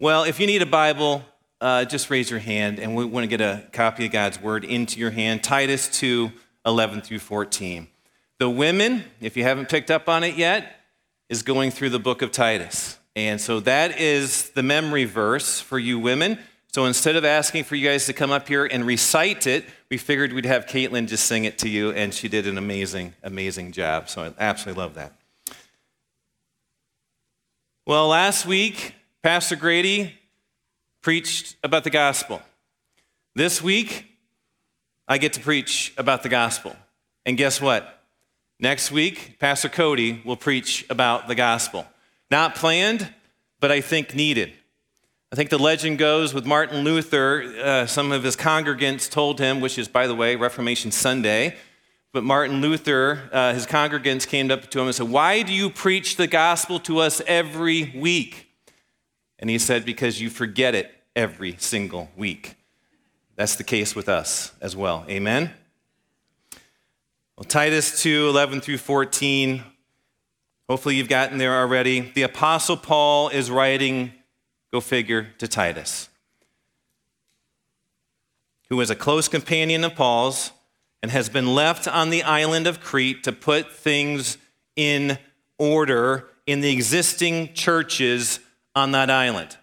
Well, if you need a Bible, uh, just raise your hand and we want to get a copy of God's Word into your hand. Titus 2 11 through 14. The women, if you haven't picked up on it yet, is going through the book of Titus. And so that is the memory verse for you women. So instead of asking for you guys to come up here and recite it, we figured we'd have Caitlin just sing it to you, and she did an amazing, amazing job. So I absolutely love that. Well, last week, Pastor Grady preached about the gospel. This week, I get to preach about the gospel. And guess what? Next week, Pastor Cody will preach about the gospel. Not planned, but I think needed. I think the legend goes with Martin Luther, uh, some of his congregants told him, which is, by the way, Reformation Sunday, but Martin Luther, uh, his congregants came up to him and said, Why do you preach the gospel to us every week? And he said, Because you forget it every single week. That's the case with us as well. Amen? Well, Titus 2 11 through 14. Hopefully, you've gotten there already. The Apostle Paul is writing, go figure, to Titus, who was a close companion of Paul's and has been left on the island of Crete to put things in order in the existing churches on that island.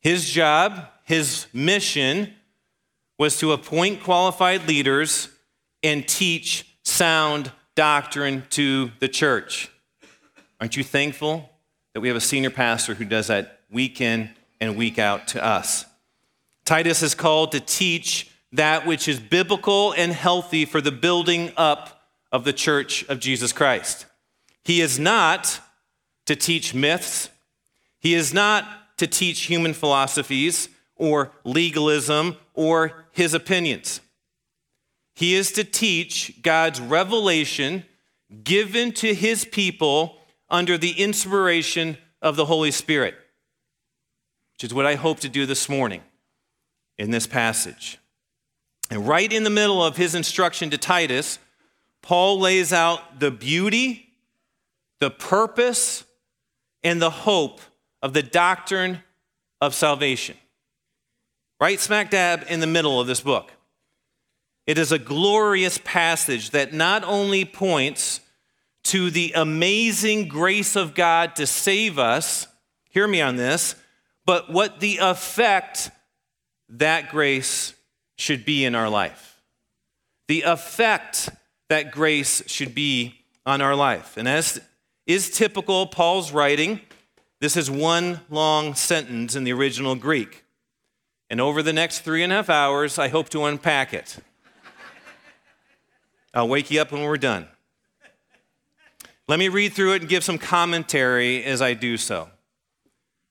His job, his mission, was to appoint qualified leaders and teach sound doctrine to the church. Aren't you thankful that we have a senior pastor who does that week in and week out to us? Titus is called to teach that which is biblical and healthy for the building up of the church of Jesus Christ. He is not to teach myths, he is not to teach human philosophies or legalism or his opinions. He is to teach God's revelation given to his people under the inspiration of the Holy Spirit, which is what I hope to do this morning in this passage. And right in the middle of his instruction to Titus, Paul lays out the beauty, the purpose, and the hope of the doctrine of salvation. Right smack dab in the middle of this book. It is a glorious passage that not only points to the amazing grace of God to save us, hear me on this, but what the effect that grace should be in our life. The effect that grace should be on our life. And as is typical, Paul's writing, this is one long sentence in the original Greek. And over the next three and a half hours, I hope to unpack it. I'll wake you up when we're done. Let me read through it and give some commentary as I do so.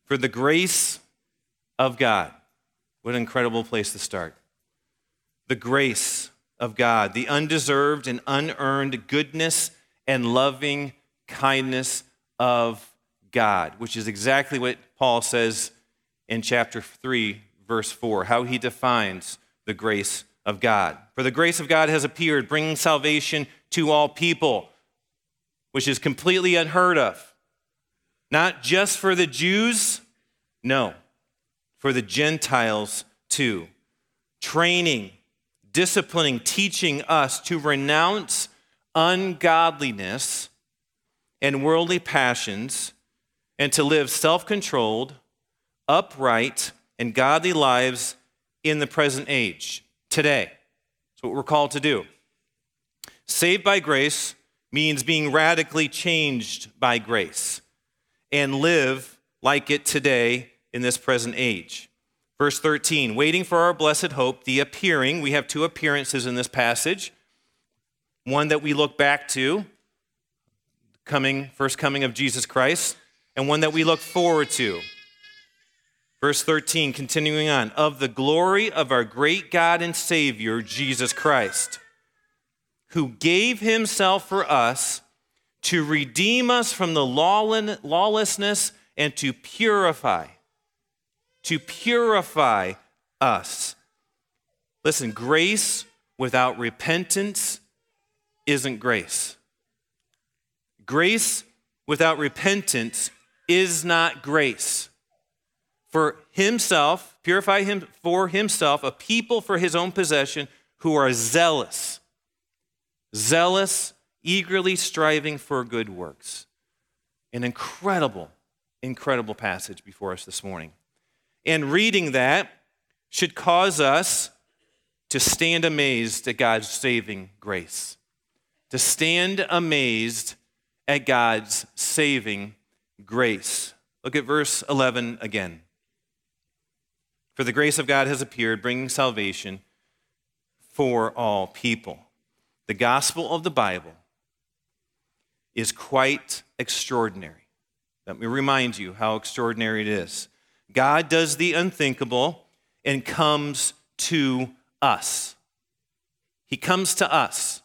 For the grace of God. What an incredible place to start the grace of God, the undeserved and unearned goodness and loving kindness of God, which is exactly what Paul says in chapter 3, verse 4, how he defines the grace of God. For the grace of God has appeared, bringing salvation to all people, which is completely unheard of. Not just for the Jews, no, for the Gentiles too. Training disciplining, teaching us to renounce ungodliness and worldly passions and to live self controlled, upright, and godly lives in the present age, today. That's what we're called to do. Saved by grace means being radically changed by grace and live like it today in this present age. Verse 13, waiting for our blessed hope, the appearing. We have two appearances in this passage. One that we look back to, coming, first coming of Jesus Christ, and one that we look forward to. Verse 13, continuing on, of the glory of our great God and Savior, Jesus Christ, who gave himself for us to redeem us from the lawlessness and to purify to purify us. Listen, grace without repentance isn't grace. Grace without repentance is not grace. for himself, purify him for himself, a people for his own possession who are zealous, zealous, eagerly striving for good works. An incredible, incredible passage before us this morning. And reading that should cause us to stand amazed at God's saving grace, to stand amazed at God's saving grace. Look at verse 11 again. For the grace of God has appeared, bringing salvation for all people. The gospel of the Bible is quite extraordinary. Let me remind you how extraordinary it is. God does the unthinkable and comes to us. He comes to us.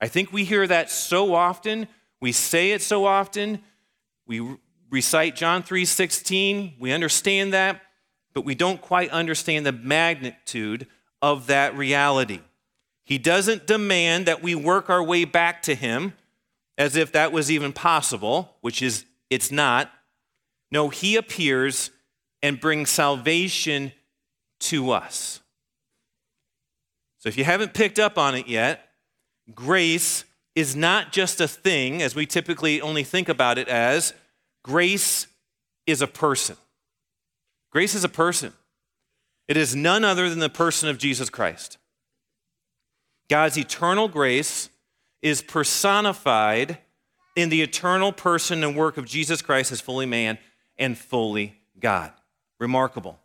I think we hear that so often, we say it so often, we recite John 3:16, we understand that, but we don't quite understand the magnitude of that reality. He doesn't demand that we work our way back to Him as if that was even possible, which is, it's not. No, He appears and brings salvation to us. So if you haven't picked up on it yet, grace is not just a thing as we typically only think about it as, grace is a person. Grace is a person. It is none other than the person of Jesus Christ. God's eternal grace is personified in the eternal person and work of Jesus Christ as fully man and fully God. Remarkable.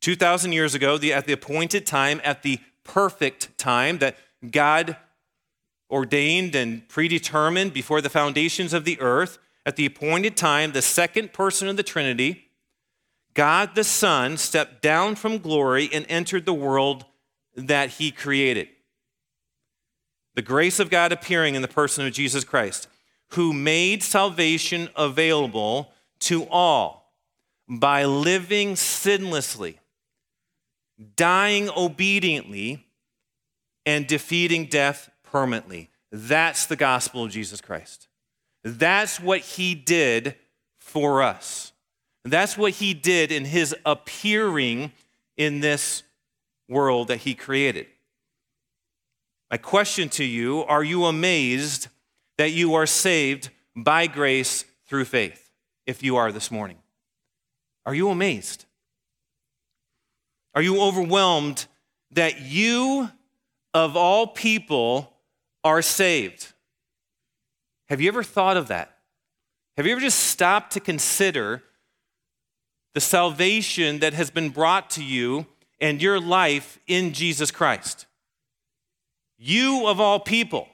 2,000 years ago, the, at the appointed time, at the perfect time that God ordained and predetermined before the foundations of the earth, at the appointed time, the second person of the Trinity, God the Son stepped down from glory and entered the world that he created. The grace of God appearing in the person of Jesus Christ, who made salvation available to all by living sinlessly, dying obediently, and defeating death permanently. That's the gospel of Jesus Christ. That's what he did for us. That's what he did in his appearing in this world that he created. My question to you are you amazed that you are saved by grace through faith? If you are this morning, are you amazed? Are you overwhelmed that you, of all people, are saved? Have you ever thought of that? Have you ever just stopped to consider the salvation that has been brought to you and your life in Jesus Christ. You of all people.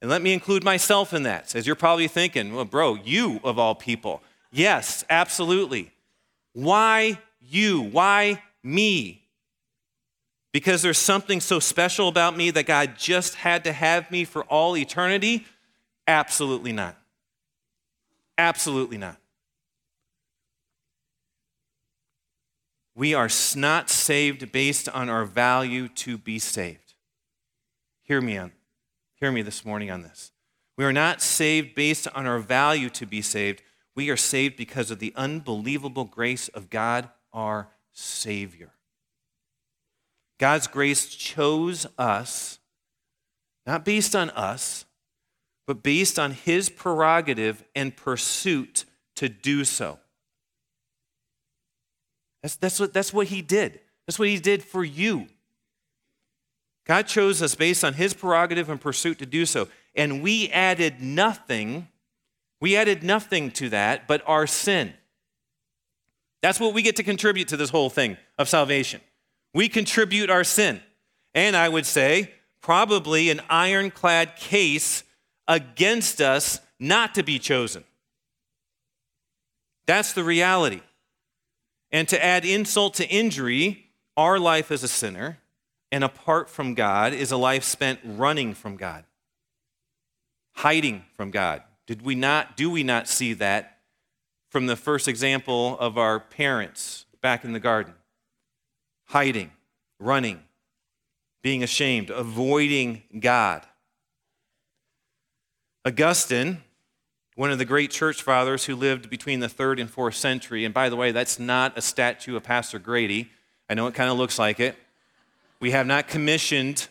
And let me include myself in that, as you're probably thinking, well, bro, you of all people. Yes, absolutely. Why you? Why me? Because there's something so special about me that God just had to have me for all eternity? Absolutely not. Absolutely not. We are not saved based on our value to be saved. Hear me on, hear me this morning on this. We are not saved based on our value to be saved. We are saved because of the unbelievable grace of God, our Savior. God's grace chose us, not based on us, but based on His prerogative and pursuit to do so. That's, that's, what, that's what he did. That's what he did for you. God chose us based on his prerogative and pursuit to do so. And we added nothing, we added nothing to that but our sin. That's what we get to contribute to this whole thing of salvation. We contribute our sin. And I would say, probably an ironclad case against us not to be chosen. That's the reality. And to add insult to injury, our life as a sinner and apart from God is a life spent running from God, hiding from God. Did we not, do we not see that from the first example of our parents back in the garden? Hiding, running, being ashamed, avoiding God. Augustine one of the great church fathers who lived between the third and fourth century. And by the way, that's not a statue of Pastor Grady. I know it kind of looks like it. We have not commissioned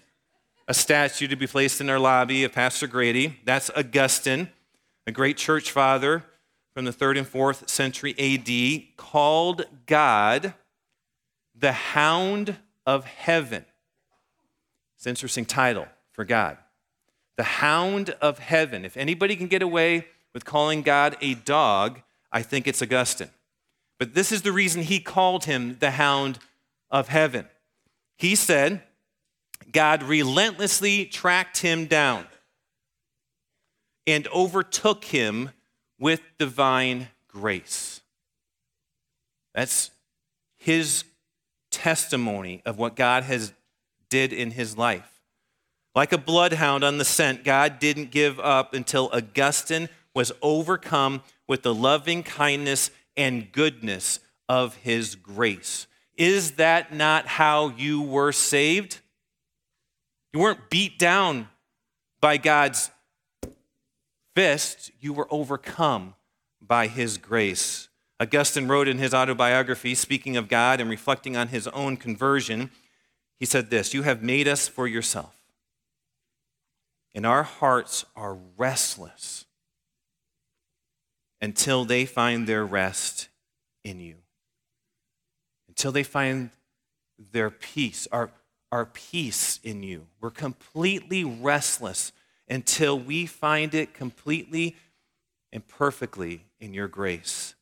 a statue to be placed in our lobby of Pastor Grady. That's Augustine, a great church father from the third and fourth century AD, called God the Hound of Heaven. It's an interesting title for God. The Hound of Heaven. If anybody can get away with calling God a dog, I think it's Augustine. But this is the reason he called him the hound of heaven. He said, God relentlessly tracked him down and overtook him with divine grace. That's his testimony of what God has did in his life. Like a bloodhound on the scent, God didn't give up until Augustine was overcome with the loving kindness and goodness of his grace. Is that not how you were saved? You weren't beat down by God's fist, you were overcome by his grace. Augustine wrote in his autobiography, speaking of God and reflecting on his own conversion, he said this You have made us for yourself, and our hearts are restless until they find their rest in you. Until they find their peace, our, our peace in you. We're completely restless until we find it completely and perfectly in your grace.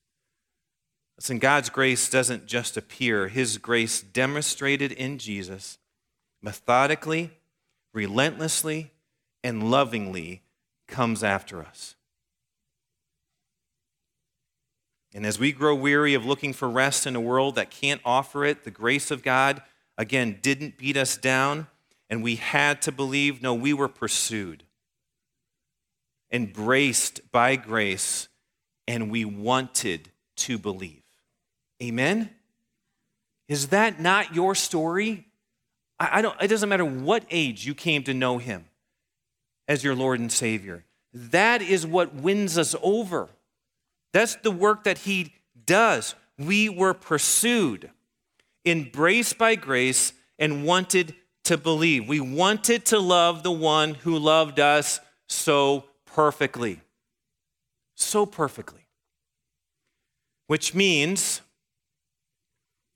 Listen, God's grace doesn't just appear, His grace demonstrated in Jesus methodically, relentlessly, and lovingly comes after us. And as we grow weary of looking for rest in a world that can't offer it, the grace of God, again, didn't beat us down, and we had to believe. No, we were pursued, embraced by grace, and we wanted to believe. Amen? Is that not your story? I, don't, it doesn't matter what age you came to know Him as your Lord and Savior. That is what wins us over. That's the work that He does. We were pursued, embraced by grace, and wanted to believe. We wanted to love the one who loved us so perfectly. So perfectly. Which means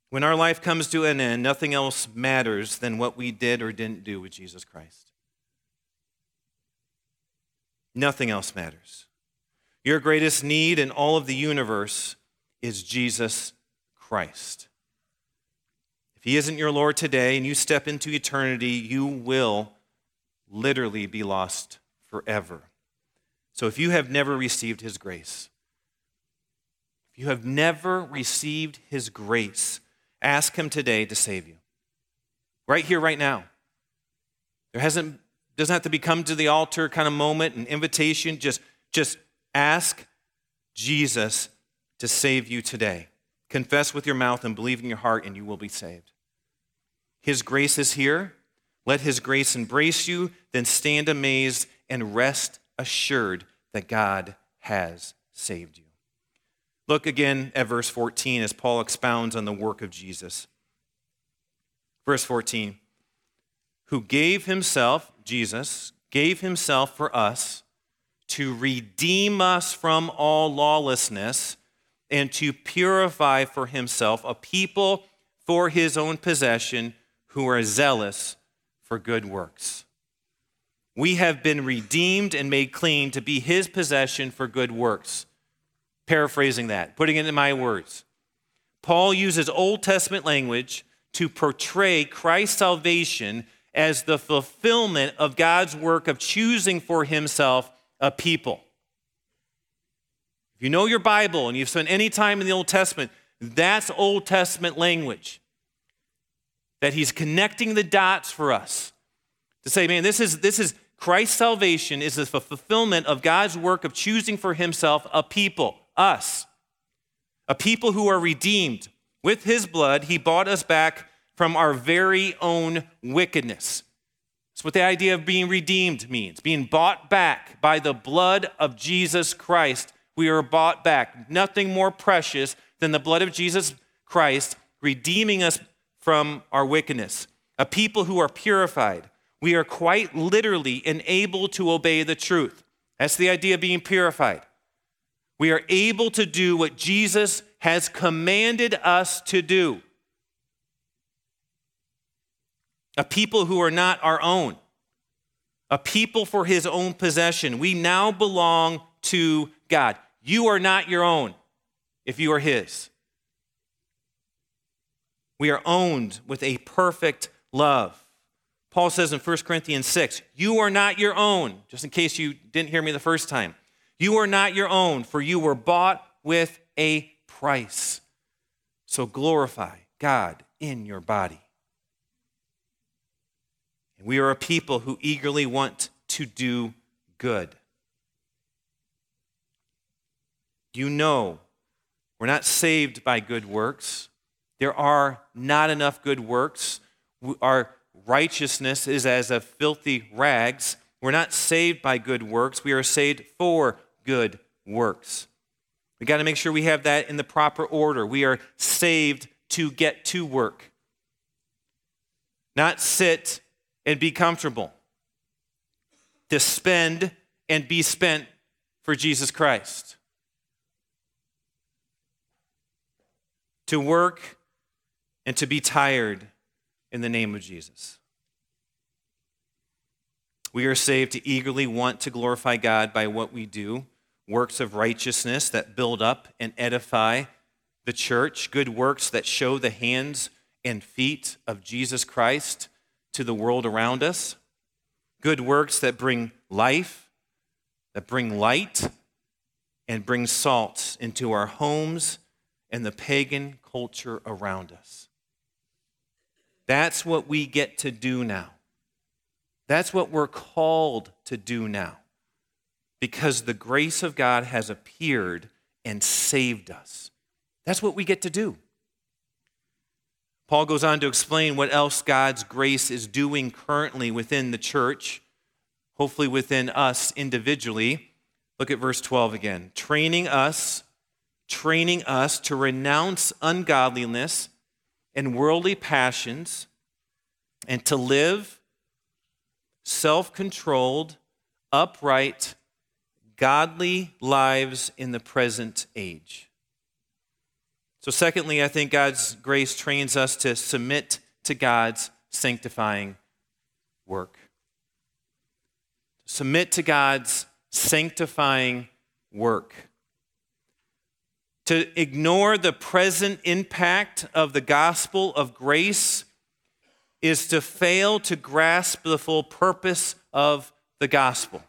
when our life comes to an end, nothing else matters than what we did or didn't do with Jesus Christ. Nothing else matters. Your greatest need in all of the universe is Jesus Christ. If He isn't your Lord today and you step into eternity, you will literally be lost forever. So if you have never received His grace, if you have never received His grace, ask Him today to save you. Right here, right now. There hasn't doesn't have to be come to the altar kind of moment, an invitation. Just, just Ask Jesus to save you today. Confess with your mouth and believe in your heart, and you will be saved. His grace is here. Let His grace embrace you, then stand amazed and rest assured that God has saved you. Look again at verse 14 as Paul expounds on the work of Jesus. Verse 14 Who gave Himself, Jesus, gave Himself for us to redeem us from all lawlessness and to purify for himself a people for his own possession who are zealous for good works. We have been redeemed and made clean to be his possession for good works. Paraphrasing that, putting it in my words. Paul uses Old Testament language to portray Christ's salvation as the fulfillment of God's work of choosing for himself a people. If you know your Bible and you've spent any time in the Old Testament, that's Old Testament language. That he's connecting the dots for us to say, man, this is, this is Christ's salvation is the fulfillment of God's work of choosing for himself a people, us, a people who are redeemed. With his blood, he bought us back from our very own wickedness. It's what the idea of being redeemed means being bought back by the blood of Jesus Christ. We are bought back. Nothing more precious than the blood of Jesus Christ redeeming us from our wickedness. A people who are purified. We are quite literally enabled to obey the truth. That's the idea of being purified. We are able to do what Jesus has commanded us to do. A people who are not our own, a people for his own possession. We now belong to God. You are not your own if you are his. We are owned with a perfect love. Paul says in 1 Corinthians 6, You are not your own, just in case you didn't hear me the first time. You are not your own, for you were bought with a price. So glorify God in your body. We are a people who eagerly want to do good. You know, we're not saved by good works. There are not enough good works. Our righteousness is as of filthy rags. We're not saved by good works. We are saved for good works. We got to make sure we have that in the proper order. We are saved to get to work, not sit and be comfortable, to spend and be spent for Jesus Christ, to work and to be tired in the name of Jesus. We are saved to eagerly want to glorify God by what we do works of righteousness that build up and edify the church, good works that show the hands and feet of Jesus Christ to the world around us, good works that bring life, that bring light, and bring salt into our homes and the pagan culture around us. That's what we get to do now. That's what we're called to do now because the grace of God has appeared and saved us. That's what we get to do. Paul goes on to explain what else God's grace is doing currently within the church, hopefully within us individually. Look at verse 12 again. Training us, training us to renounce ungodliness and worldly passions and to live self controlled, upright, godly lives in the present age. So, secondly, I think God's grace trains us to submit to God's sanctifying work. Submit to God's sanctifying work. To ignore the present impact of the gospel of grace is to fail to grasp the full purpose of the gospel.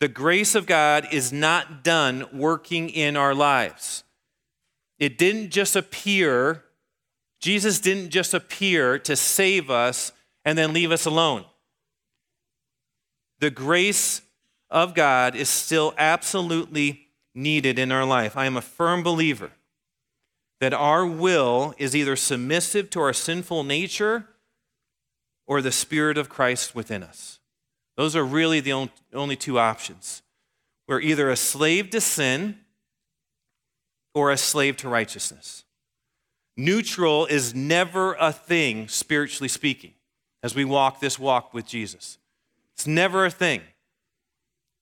The grace of God is not done working in our lives. It didn't just appear, Jesus didn't just appear to save us and then leave us alone. The grace of God is still absolutely needed in our life. I am a firm believer that our will is either submissive to our sinful nature or the Spirit of Christ within us. Those are really the only two options. We're either a slave to sin or a slave to righteousness. Neutral is never a thing, spiritually speaking, as we walk this walk with Jesus. It's never a thing.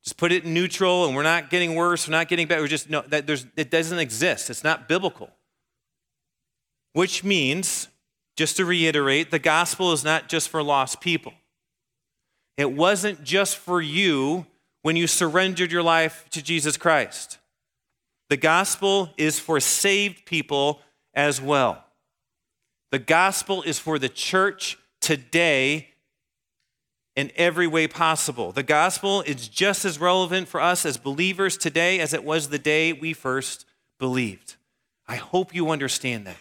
Just put it in neutral and we're not getting worse, we're not getting better. We're just, no, that there's, it doesn't exist. It's not biblical. Which means, just to reiterate, the gospel is not just for lost people. It wasn't just for you when you surrendered your life to Jesus Christ. The gospel is for saved people as well. The gospel is for the church today in every way possible. The gospel is just as relevant for us as believers today as it was the day we first believed. I hope you understand that.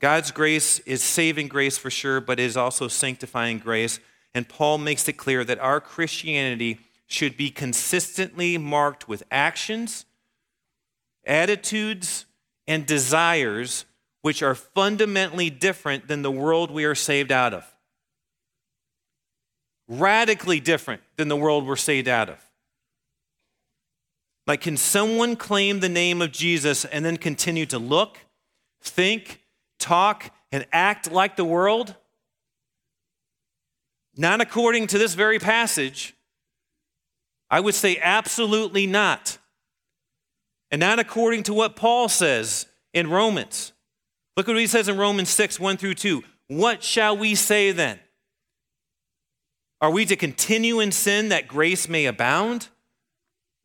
God's grace is saving grace for sure, but it is also sanctifying grace. And Paul makes it clear that our Christianity should be consistently marked with actions, attitudes, and desires which are fundamentally different than the world we are saved out of. Radically different than the world we're saved out of. Like, can someone claim the name of Jesus and then continue to look, think, talk, and act like the world? Not according to this very passage. I would say absolutely not. And not according to what Paul says in Romans. Look what he says in Romans 6 1 through 2. What shall we say then? Are we to continue in sin that grace may abound?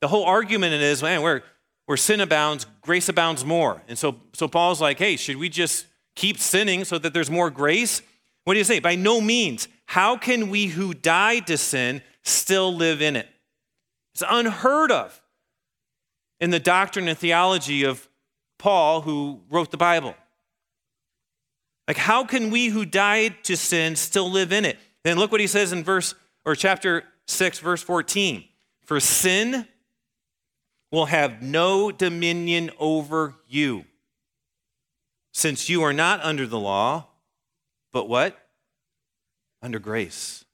The whole argument is, man, where, where sin abounds, grace abounds more. And so, so Paul's like, hey, should we just keep sinning so that there's more grace? What do you say? By no means. How can we who died to sin still live in it? It's unheard of in the doctrine and theology of Paul, who wrote the Bible. Like, how can we who died to sin still live in it? Then look what he says in verse or chapter 6, verse 14. For sin will have no dominion over you, since you are not under the law, but what? Under grace.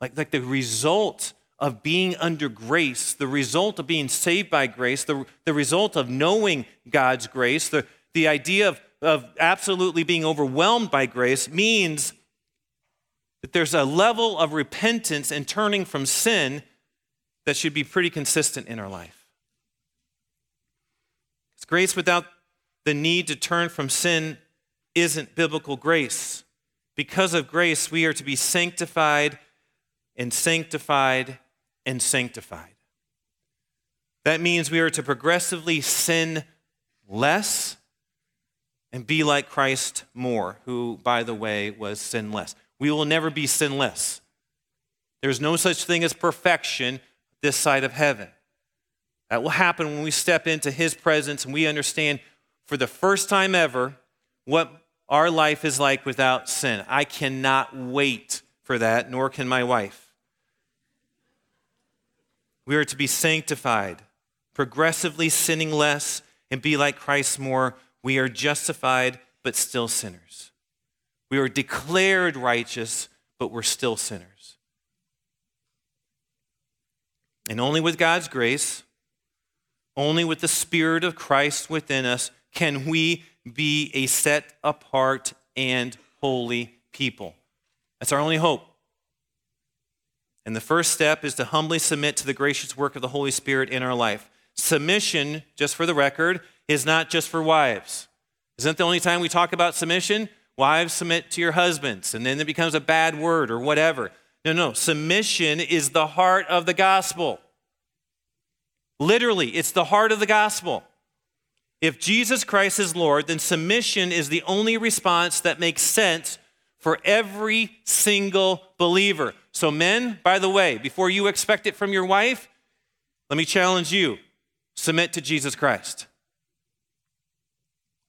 Like, like the result of being under grace, the result of being saved by grace, the, the result of knowing God's grace, the, the idea of, of absolutely being overwhelmed by grace means that there's a level of repentance and turning from sin that should be pretty consistent in our life. It's grace without the need to turn from sin isn't biblical grace. Because of grace, we are to be sanctified and sanctified and sanctified. That means we are to progressively sin less and be like Christ more, who, by the way, was sinless. We will never be sinless. There's no such thing as perfection this side of heaven. That will happen when we step into His presence and we understand for the first time ever what our life is like without sin. I cannot wait for that, nor can my wife. We are to be sanctified, progressively sinning less, and be like Christ more. We are justified, but still sinners. We are declared righteous, but we're still sinners. And only with God's grace, only with the Spirit of Christ within us, can we be a set apart and holy people. That's our only hope. And the first step is to humbly submit to the gracious work of the Holy Spirit in our life. Submission, just for the record, is not just for wives. Isn't the only time we talk about submission? Wives submit to your husbands, and then it becomes a bad word or whatever. No, no. Submission is the heart of the gospel. Literally, it's the heart of the gospel. If Jesus Christ is Lord, then submission is the only response that makes sense for every single believer. So, men, by the way, before you expect it from your wife, let me challenge you submit to Jesus Christ.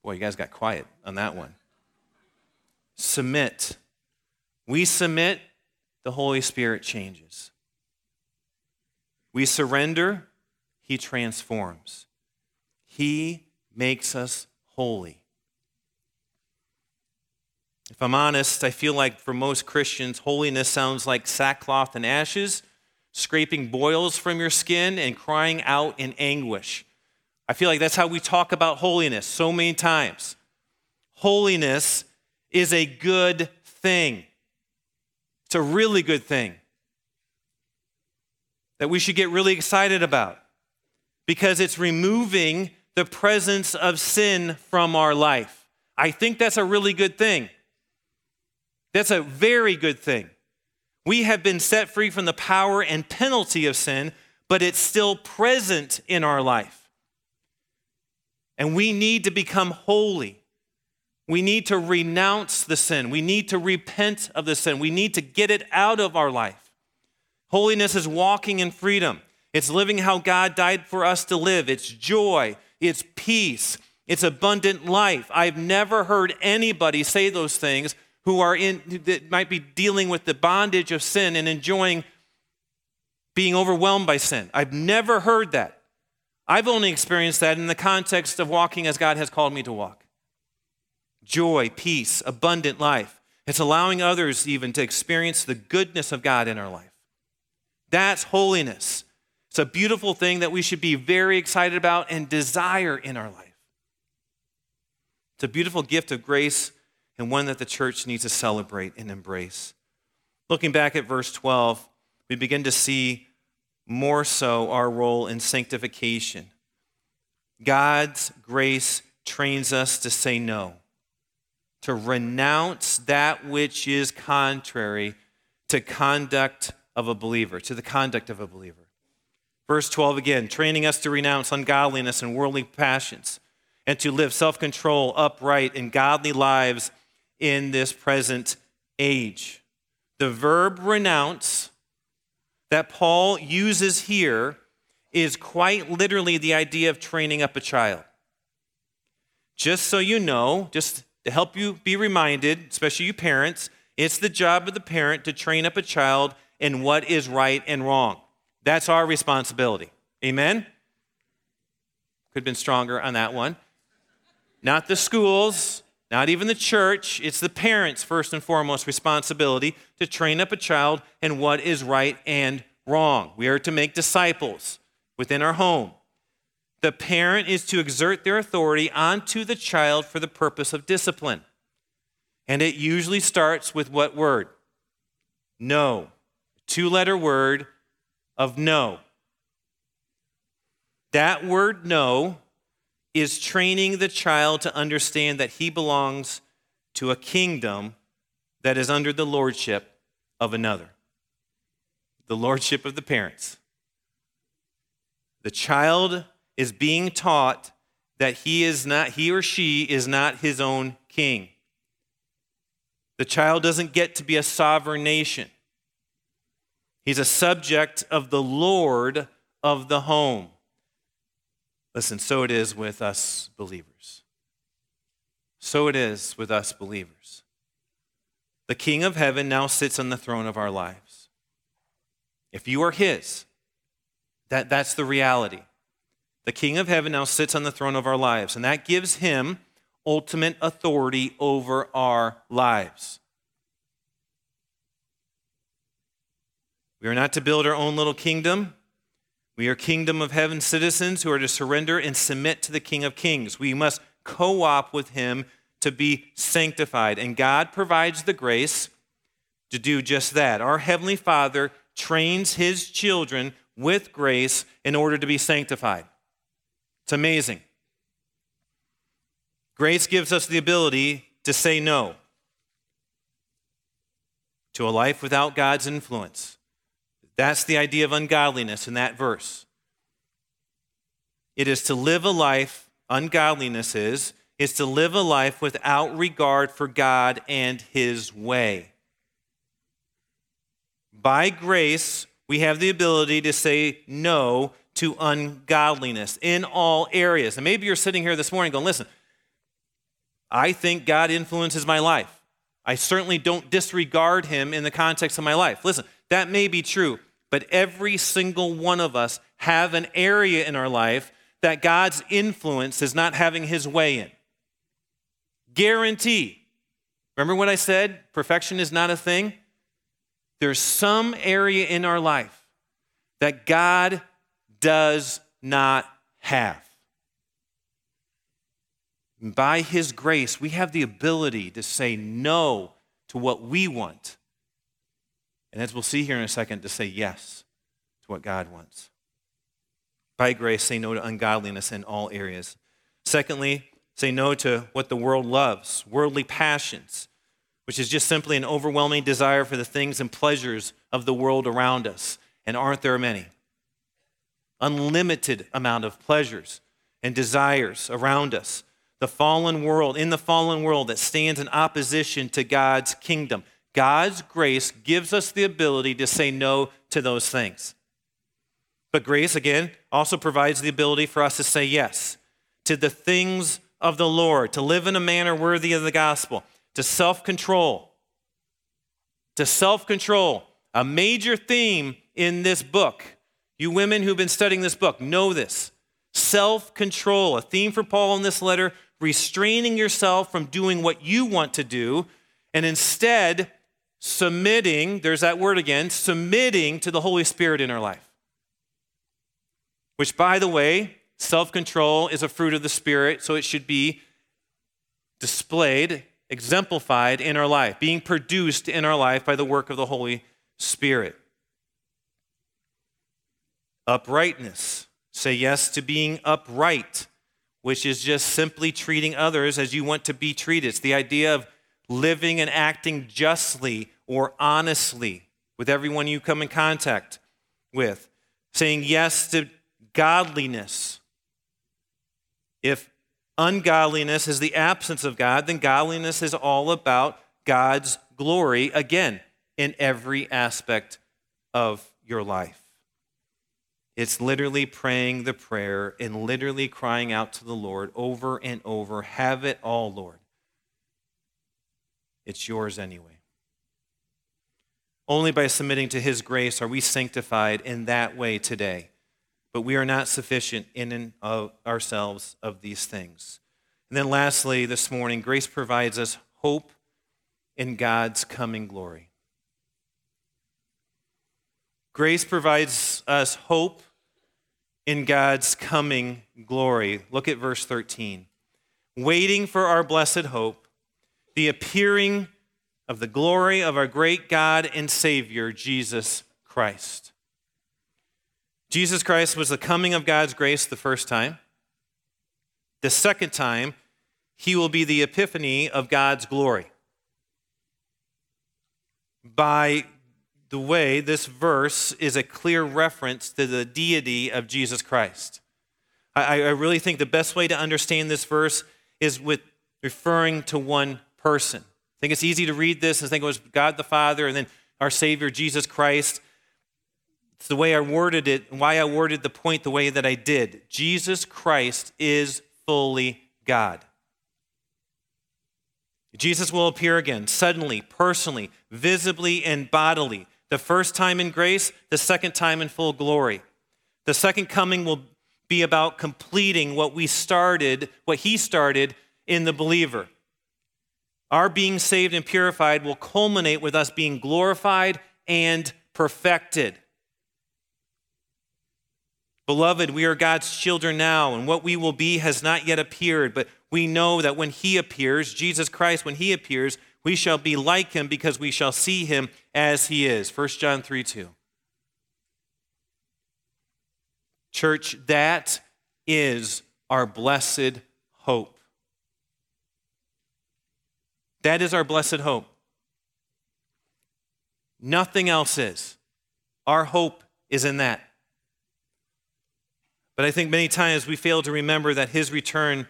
Boy, you guys got quiet on that one. Submit. We submit, the Holy Spirit changes. We surrender, He transforms. He makes us holy. If I'm honest, I feel like for most Christians, holiness sounds like sackcloth and ashes, scraping boils from your skin, and crying out in anguish. I feel like that's how we talk about holiness so many times. Holiness is a good thing, it's a really good thing that we should get really excited about because it's removing the presence of sin from our life. I think that's a really good thing. That's a very good thing. We have been set free from the power and penalty of sin, but it's still present in our life. And we need to become holy. We need to renounce the sin. We need to repent of the sin. We need to get it out of our life. Holiness is walking in freedom. It's living how God died for us to live. It's joy. It's peace. It's abundant life. I've never heard anybody say those things who are in that might be dealing with the bondage of sin and enjoying being overwhelmed by sin. I've never heard that. I've only experienced that in the context of walking as God has called me to walk. Joy, peace, abundant life. It's allowing others even to experience the goodness of God in our life. That's holiness. It's a beautiful thing that we should be very excited about and desire in our life. It's a beautiful gift of grace and one that the church needs to celebrate and embrace. Looking back at verse 12, we begin to see more so our role in sanctification. God's grace trains us to say no, to renounce that which is contrary to conduct of a believer, to the conduct of a believer. Verse 12 again, training us to renounce ungodliness and worldly passions and to live self control, upright, and godly lives in this present age. The verb renounce that Paul uses here is quite literally the idea of training up a child. Just so you know, just to help you be reminded, especially you parents, it's the job of the parent to train up a child in what is right and wrong. That's our responsibility. Amen? Could have been stronger on that one. Not the schools, not even the church. It's the parents' first and foremost responsibility to train up a child in what is right and wrong. We are to make disciples within our home. The parent is to exert their authority onto the child for the purpose of discipline. And it usually starts with what word? No. Two letter word of no. That word no is training the child to understand that he belongs to a kingdom that is under the lordship of another the lordship of the parents. The child is being taught that he is not he or she is not his own king. The child doesn't get to be a sovereign nation. He's a subject of the Lord of the home. Listen, so it is with us believers. So it is with us believers. The King of heaven now sits on the throne of our lives. If you are His, that, that's the reality. The King of heaven now sits on the throne of our lives, and that gives Him ultimate authority over our lives. We are not to build our own little kingdom. We are kingdom of heaven citizens who are to surrender and submit to the King of Kings. We must co op with him to be sanctified. And God provides the grace to do just that. Our Heavenly Father trains his children with grace in order to be sanctified. It's amazing. Grace gives us the ability to say no to a life without God's influence. That's the idea of ungodliness in that verse. It is to live a life, ungodliness is, is to live a life without regard for God and His way. By grace, we have the ability to say no to ungodliness in all areas. And maybe you're sitting here this morning going, listen, I think God influences my life. I certainly don't disregard him in the context of my life. Listen, that may be true but every single one of us have an area in our life that God's influence is not having his way in. Guarantee. Remember what I said? Perfection is not a thing. There's some area in our life that God does not have. by His grace, we have the ability to say no to what we want and as we'll see here in a second, to say yes to what God wants. By grace, say no to ungodliness in all areas. Secondly, say no to what the world loves, worldly passions, which is just simply an overwhelming desire for the things and pleasures of the world around us. And aren't there many? Unlimited amount of pleasures and desires around us. The fallen world, in the fallen world that stands in opposition to God's kingdom. God's grace gives us the ability to say no to those things. But grace, again, also provides the ability for us to say yes to the things of the Lord, to live in a manner worthy of the gospel, to self control. To self control, a major theme in this book. You women who've been studying this book know this. self control. A theme for Paul in this letter restraining yourself from doing what you want to do, and instead submitting, there's that word again, submitting to the Holy Spirit in our life. Which, by the way, self control is a fruit of the Spirit, so it should be displayed, exemplified in our life, being produced in our life by the work of the Holy Spirit. Uprightness. Say yes to being upright, which is just simply treating others as you want to be treated. It's the idea of living and acting justly or honestly with everyone you come in contact with. Saying yes to godliness. If ungodliness is the absence of God, then godliness is all about God's glory, again, in every aspect of your life. It's literally praying the prayer and literally crying out to the Lord over and over Have it all, Lord. It's yours anyway. Only by submitting to His grace are we sanctified in that way today but we are not sufficient in and of ourselves of these things. And then lastly, this morning, grace provides us hope in God's coming glory. Grace provides us hope in God's coming glory. Look at verse 13. Waiting for our blessed hope, the appearing of the glory of our great God and Savior, Jesus Christ. Jesus Christ was the coming of God's grace the first time. The second time, he will be the epiphany of God's glory. By the way, this verse is a clear reference to the deity of Jesus Christ. I, I really think the best way to understand this verse is with referring to one person. I think it's easy to read this and think it was God the Father and then our Savior Jesus Christ. It's the way I worded it, and why I worded the point the way that I did. Jesus Christ is fully God. Jesus will appear again, suddenly, personally, visibly, and bodily. The first time in grace, the second time in full glory. The second coming will be about completing what we started, what he started in the believer. Our being saved and purified will culminate with us being glorified and perfected. Beloved, we are God's children now, and what we will be has not yet appeared, but we know that when He appears, Jesus Christ, when He appears, we shall be like Him because we shall see Him as He is. 1 John 3 2. Church, that is our blessed hope. That is our blessed hope. Nothing else is. Our hope is in that. But I think many times we fail to remember that his return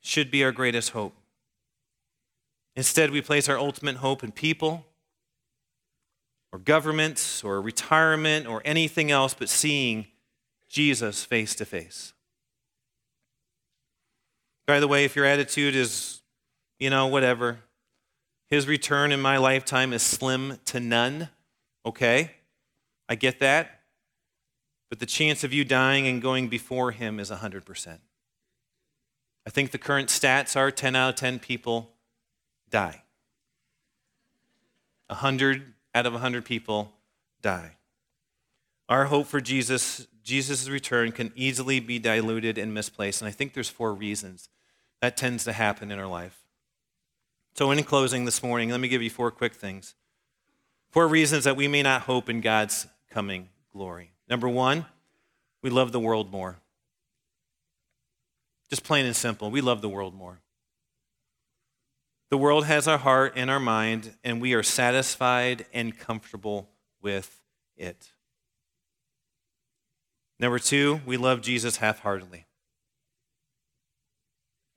should be our greatest hope. Instead, we place our ultimate hope in people or governments or retirement or anything else but seeing Jesus face to face. By the way, if your attitude is, you know, whatever, his return in my lifetime is slim to none, okay? I get that but the chance of you dying and going before him is 100%. I think the current stats are 10 out of 10 people die. 100 out of 100 people die. Our hope for Jesus, Jesus' return can easily be diluted and misplaced, and I think there's four reasons that tends to happen in our life. So, in closing this morning, let me give you four quick things. Four reasons that we may not hope in God's coming glory. Number one, we love the world more. Just plain and simple, we love the world more. The world has our heart and our mind, and we are satisfied and comfortable with it. Number two, we love Jesus half heartedly.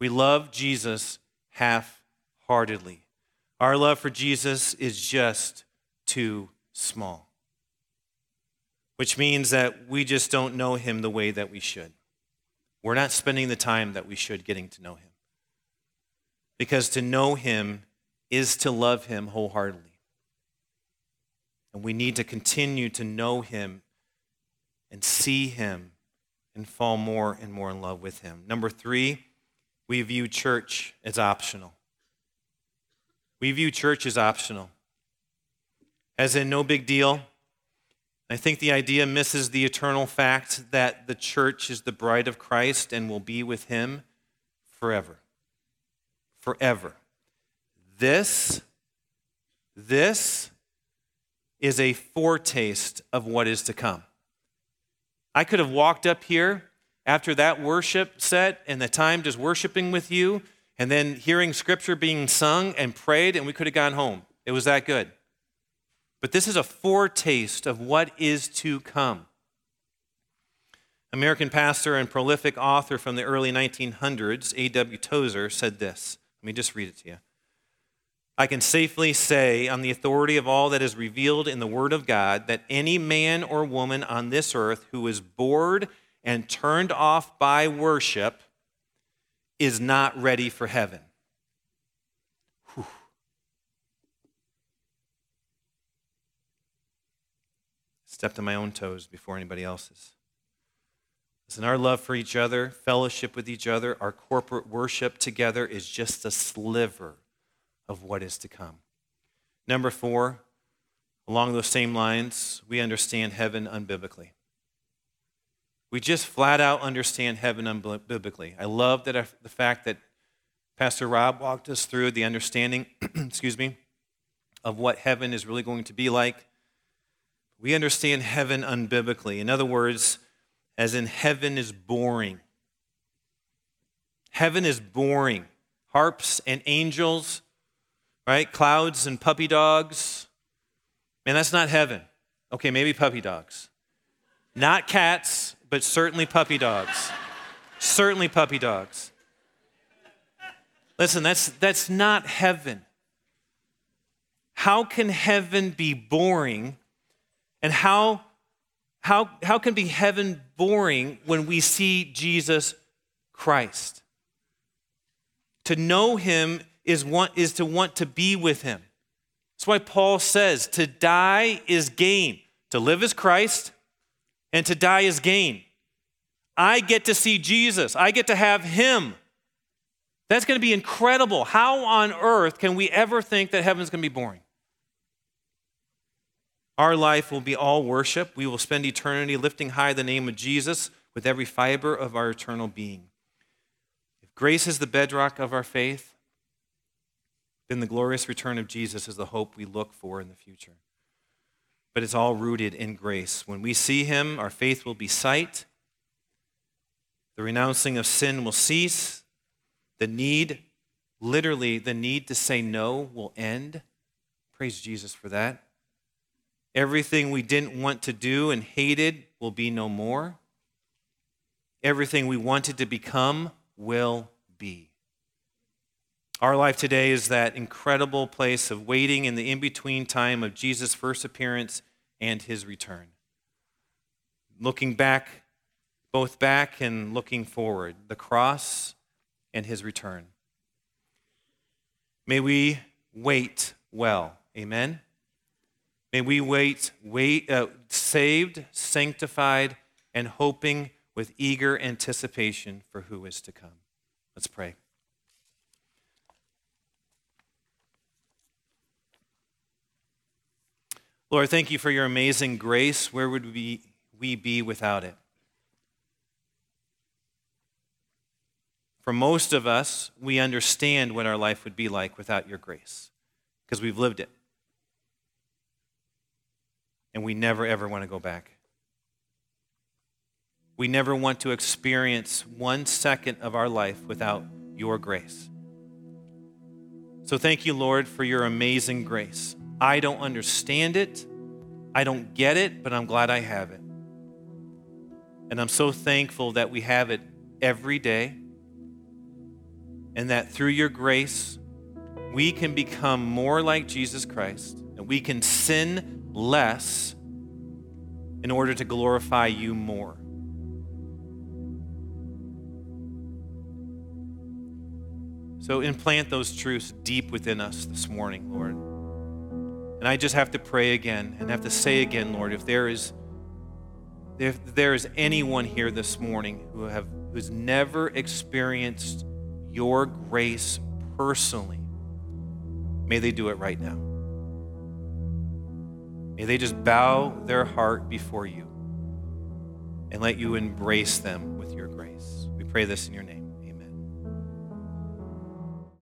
We love Jesus half heartedly. Our love for Jesus is just too small which means that we just don't know him the way that we should. We're not spending the time that we should getting to know him. Because to know him is to love him wholeheartedly. And we need to continue to know him and see him and fall more and more in love with him. Number three, we view church as optional. We view church as optional, as in no big deal. I think the idea misses the eternal fact that the church is the bride of Christ and will be with him forever. Forever. This, this is a foretaste of what is to come. I could have walked up here after that worship set and the time just worshiping with you and then hearing scripture being sung and prayed, and we could have gone home. It was that good. But this is a foretaste of what is to come. American pastor and prolific author from the early 1900s, A.W. Tozer, said this. Let me just read it to you. I can safely say, on the authority of all that is revealed in the Word of God, that any man or woman on this earth who is bored and turned off by worship is not ready for heaven. Whew. Stepped on my own toes before anybody else's. Listen, our love for each other, fellowship with each other, our corporate worship together is just a sliver of what is to come. Number four, along those same lines, we understand heaven unbiblically. We just flat out understand heaven unbiblically. I love that uh, the fact that Pastor Rob walked us through the understanding, excuse me, of what heaven is really going to be like. We understand heaven unbiblically. In other words, as in heaven is boring. Heaven is boring. Harps and angels, right? Clouds and puppy dogs. Man, that's not heaven. Okay, maybe puppy dogs. Not cats, but certainly puppy dogs. certainly puppy dogs. Listen, that's, that's not heaven. How can heaven be boring? And how, how, how can be heaven boring when we see Jesus Christ? To know him is, want, is to want to be with him. That's why Paul says to die is gain. To live is Christ, and to die is gain. I get to see Jesus, I get to have him. That's going to be incredible. How on earth can we ever think that heaven's going to be boring? Our life will be all worship. We will spend eternity lifting high the name of Jesus with every fiber of our eternal being. If grace is the bedrock of our faith, then the glorious return of Jesus is the hope we look for in the future. But it's all rooted in grace. When we see him, our faith will be sight. The renouncing of sin will cease. The need, literally, the need to say no will end. Praise Jesus for that. Everything we didn't want to do and hated will be no more. Everything we wanted to become will be. Our life today is that incredible place of waiting in the in between time of Jesus' first appearance and his return. Looking back, both back and looking forward, the cross and his return. May we wait well. Amen. May we wait, wait uh, saved, sanctified, and hoping with eager anticipation for who is to come. Let's pray. Lord, thank you for your amazing grace. Where would we, we be without it? For most of us, we understand what our life would be like without your grace because we've lived it. And we never, ever want to go back. We never want to experience one second of our life without your grace. So thank you, Lord, for your amazing grace. I don't understand it. I don't get it, but I'm glad I have it. And I'm so thankful that we have it every day. And that through your grace, we can become more like Jesus Christ. And we can sin less in order to glorify you more. So implant those truths deep within us this morning, Lord. And I just have to pray again and have to say again, Lord, if there is if there is anyone here this morning who have who's never experienced your grace personally, may they do it right now. May they just bow their heart before you and let you embrace them with your grace. We pray this in your name.